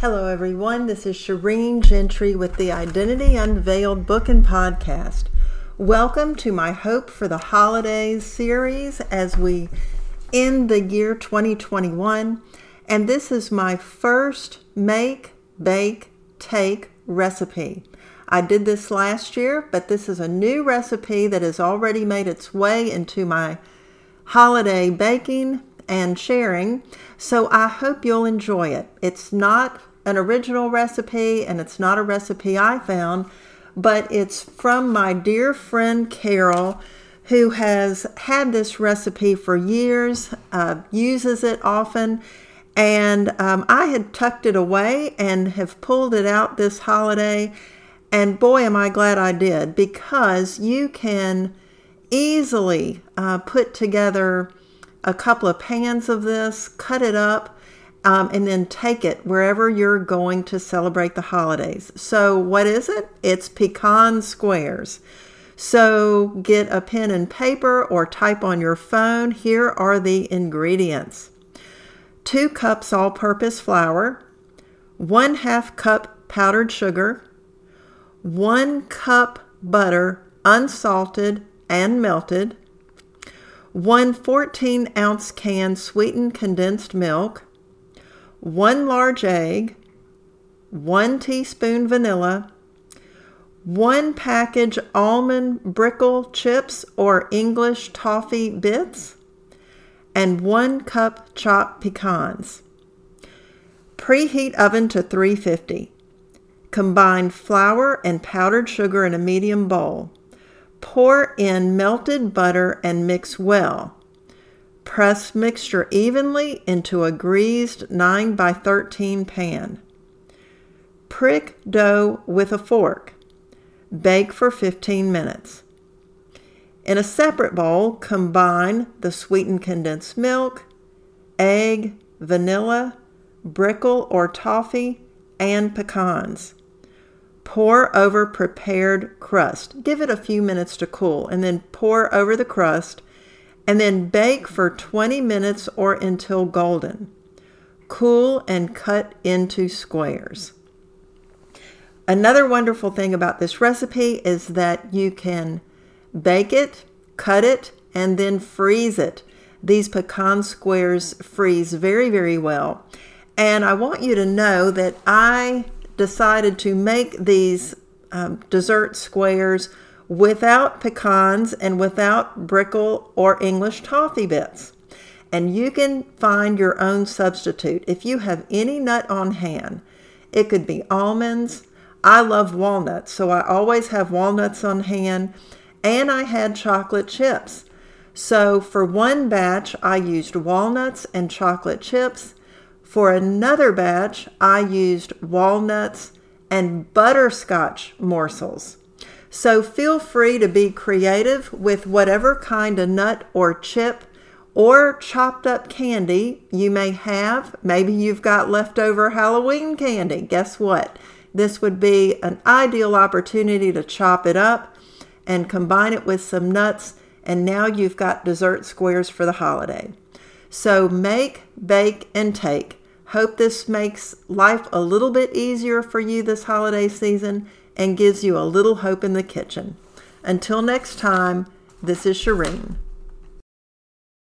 Hello, everyone. This is Shireen Gentry with the Identity Unveiled book and podcast. Welcome to my Hope for the Holidays series as we end the year 2021. And this is my first make, bake, take recipe. I did this last year, but this is a new recipe that has already made its way into my holiday baking and sharing. So I hope you'll enjoy it. It's not an original recipe and it's not a recipe I found, but it's from my dear friend Carol who has had this recipe for years, uh, uses it often. And um, I had tucked it away and have pulled it out this holiday. And boy, am I glad I did because you can easily uh, put together a couple of pans of this, cut it up, um, and then take it wherever you're going to celebrate the holidays. So, what is it? It's pecan squares. So, get a pen and paper or type on your phone. Here are the ingredients two cups all purpose flour, one half cup powdered sugar, one cup butter unsalted and melted, one 14 ounce can sweetened condensed milk, one large egg, one teaspoon vanilla, one package almond brickle chips or English toffee bits, and one cup chopped pecans. Preheat oven to 350. Combine flour and powdered sugar in a medium bowl. Pour in melted butter and mix well. Press mixture evenly into a greased 9 by 13 pan. Prick dough with a fork. Bake for 15 minutes. In a separate bowl, combine the sweetened condensed milk, egg, vanilla, brickle or toffee, and pecans. Pour over prepared crust. Give it a few minutes to cool and then pour over the crust and then bake for 20 minutes or until golden. Cool and cut into squares. Another wonderful thing about this recipe is that you can bake it, cut it, and then freeze it. These pecan squares freeze very, very well. And I want you to know that I decided to make these um, dessert squares without pecans and without brickle or English toffee bits. And you can find your own substitute. If you have any nut on hand, it could be almonds. I love walnuts, so I always have walnuts on hand. And I had chocolate chips. So for one batch, I used walnuts and chocolate chips. For another batch, I used walnuts and butterscotch morsels. So feel free to be creative with whatever kind of nut or chip or chopped up candy you may have. Maybe you've got leftover Halloween candy. Guess what? This would be an ideal opportunity to chop it up and combine it with some nuts, and now you've got dessert squares for the holiday. So make, bake, and take. Hope this makes life a little bit easier for you this holiday season and gives you a little hope in the kitchen. Until next time, this is Shireen.